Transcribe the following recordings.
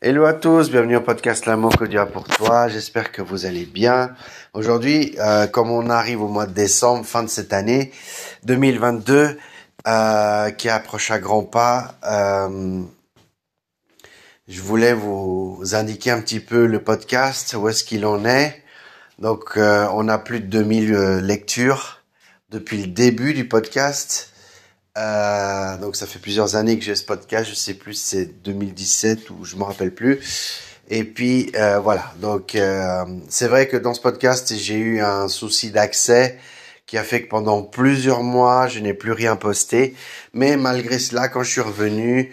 Hello à tous, bienvenue au podcast L'amour que Dieu a pour toi. J'espère que vous allez bien. Aujourd'hui, euh, comme on arrive au mois de décembre, fin de cette année 2022, euh, qui approche à grands pas, euh, je voulais vous indiquer un petit peu le podcast, où est-ce qu'il en est. Donc, euh, on a plus de 2000 euh, lectures depuis le début du podcast. Euh, donc ça fait plusieurs années que j'ai ce podcast, je sais plus si c'est 2017 ou je me rappelle plus. Et puis euh, voilà, donc euh, c'est vrai que dans ce podcast j'ai eu un souci d'accès qui a fait que pendant plusieurs mois je n'ai plus rien posté. Mais malgré cela, quand je suis revenu,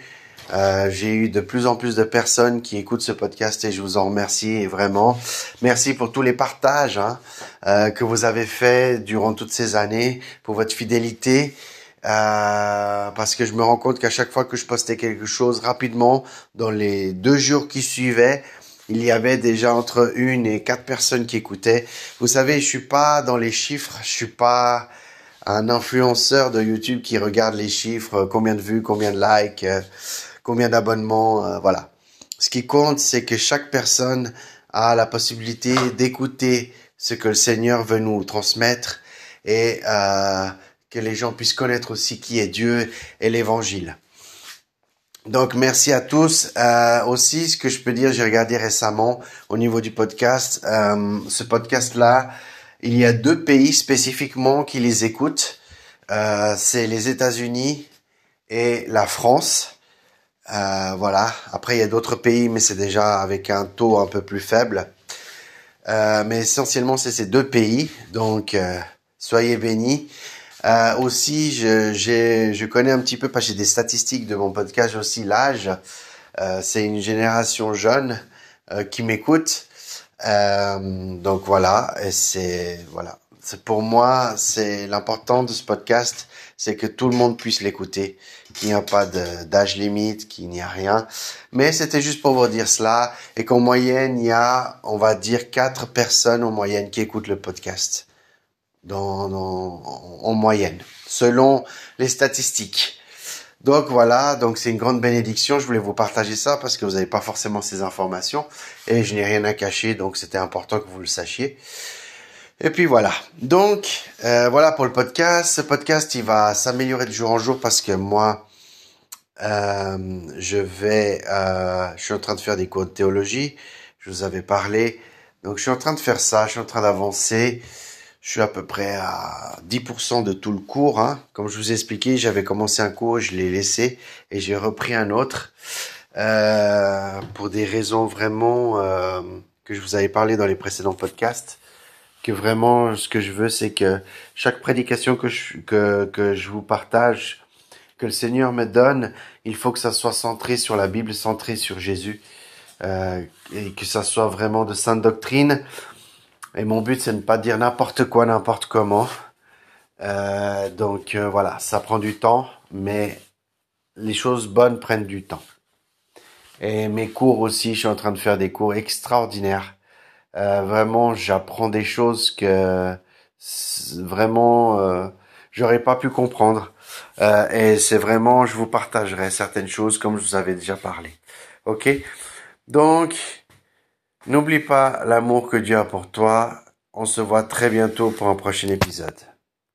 euh, j'ai eu de plus en plus de personnes qui écoutent ce podcast et je vous en remercie vraiment. Merci pour tous les partages hein, euh, que vous avez fait durant toutes ces années, pour votre fidélité. Euh, parce que je me rends compte qu'à chaque fois que je postais quelque chose rapidement, dans les deux jours qui suivaient, il y avait déjà entre une et quatre personnes qui écoutaient. Vous savez, je suis pas dans les chiffres, je suis pas un influenceur de YouTube qui regarde les chiffres, combien de vues, combien de likes, euh, combien d'abonnements, euh, voilà. Ce qui compte, c'est que chaque personne a la possibilité d'écouter ce que le Seigneur veut nous transmettre et euh, que les gens puissent connaître aussi qui est Dieu et l'évangile. Donc merci à tous. Euh, aussi, ce que je peux dire, j'ai regardé récemment au niveau du podcast. Euh, ce podcast-là, il y a deux pays spécifiquement qui les écoutent. Euh, c'est les États-Unis et la France. Voilà. Après, il y a d'autres pays, mais c'est déjà avec un taux un peu plus faible. Mais essentiellement, c'est ces deux pays. Donc, soyez bénis. Euh, aussi, je, je connais un petit peu, parce que j'ai des statistiques de mon podcast aussi, l'âge. Euh, c'est une génération jeune euh, qui m'écoute. Euh, donc voilà, et c'est voilà. C'est pour moi, c'est l'important de ce podcast, c'est que tout le monde puisse l'écouter, qu'il n'y a pas d'âge limite, qu'il n'y a rien. Mais c'était juste pour vous dire cela, et qu'en moyenne, il y a, on va dire, quatre personnes en moyenne qui écoutent le podcast dans, dans- en moyenne, selon les statistiques. Donc voilà, donc c'est une grande bénédiction. Je voulais vous partager ça parce que vous n'avez pas forcément ces informations et je n'ai rien à cacher, donc c'était important que vous le sachiez. Et puis voilà. Donc euh, voilà pour le podcast. Ce podcast, il va s'améliorer de jour en jour parce que moi, euh, je vais, euh, je suis en train de faire des cours de théologie. Je vous avais parlé. Donc je suis en train de faire ça. Je suis en train d'avancer. Je suis à peu près à 10% de tout le cours. Hein. Comme je vous ai expliqué, j'avais commencé un cours, je l'ai laissé et j'ai repris un autre euh, pour des raisons vraiment euh, que je vous avais parlé dans les précédents podcasts. Que vraiment, ce que je veux, c'est que chaque prédication que je, que, que je vous partage, que le Seigneur me donne, il faut que ça soit centré sur la Bible, centré sur Jésus, euh, et que ça soit vraiment de sainte doctrine. Et mon but, c'est de ne pas dire n'importe quoi, n'importe comment. Euh, donc euh, voilà, ça prend du temps, mais les choses bonnes prennent du temps. Et mes cours aussi, je suis en train de faire des cours extraordinaires. Euh, vraiment, j'apprends des choses que vraiment euh, j'aurais pas pu comprendre. Euh, et c'est vraiment, je vous partagerai certaines choses comme je vous avais déjà parlé. Ok? Donc, n'oublie pas l'amour que Dieu a pour toi. On se voit très bientôt pour un prochain épisode.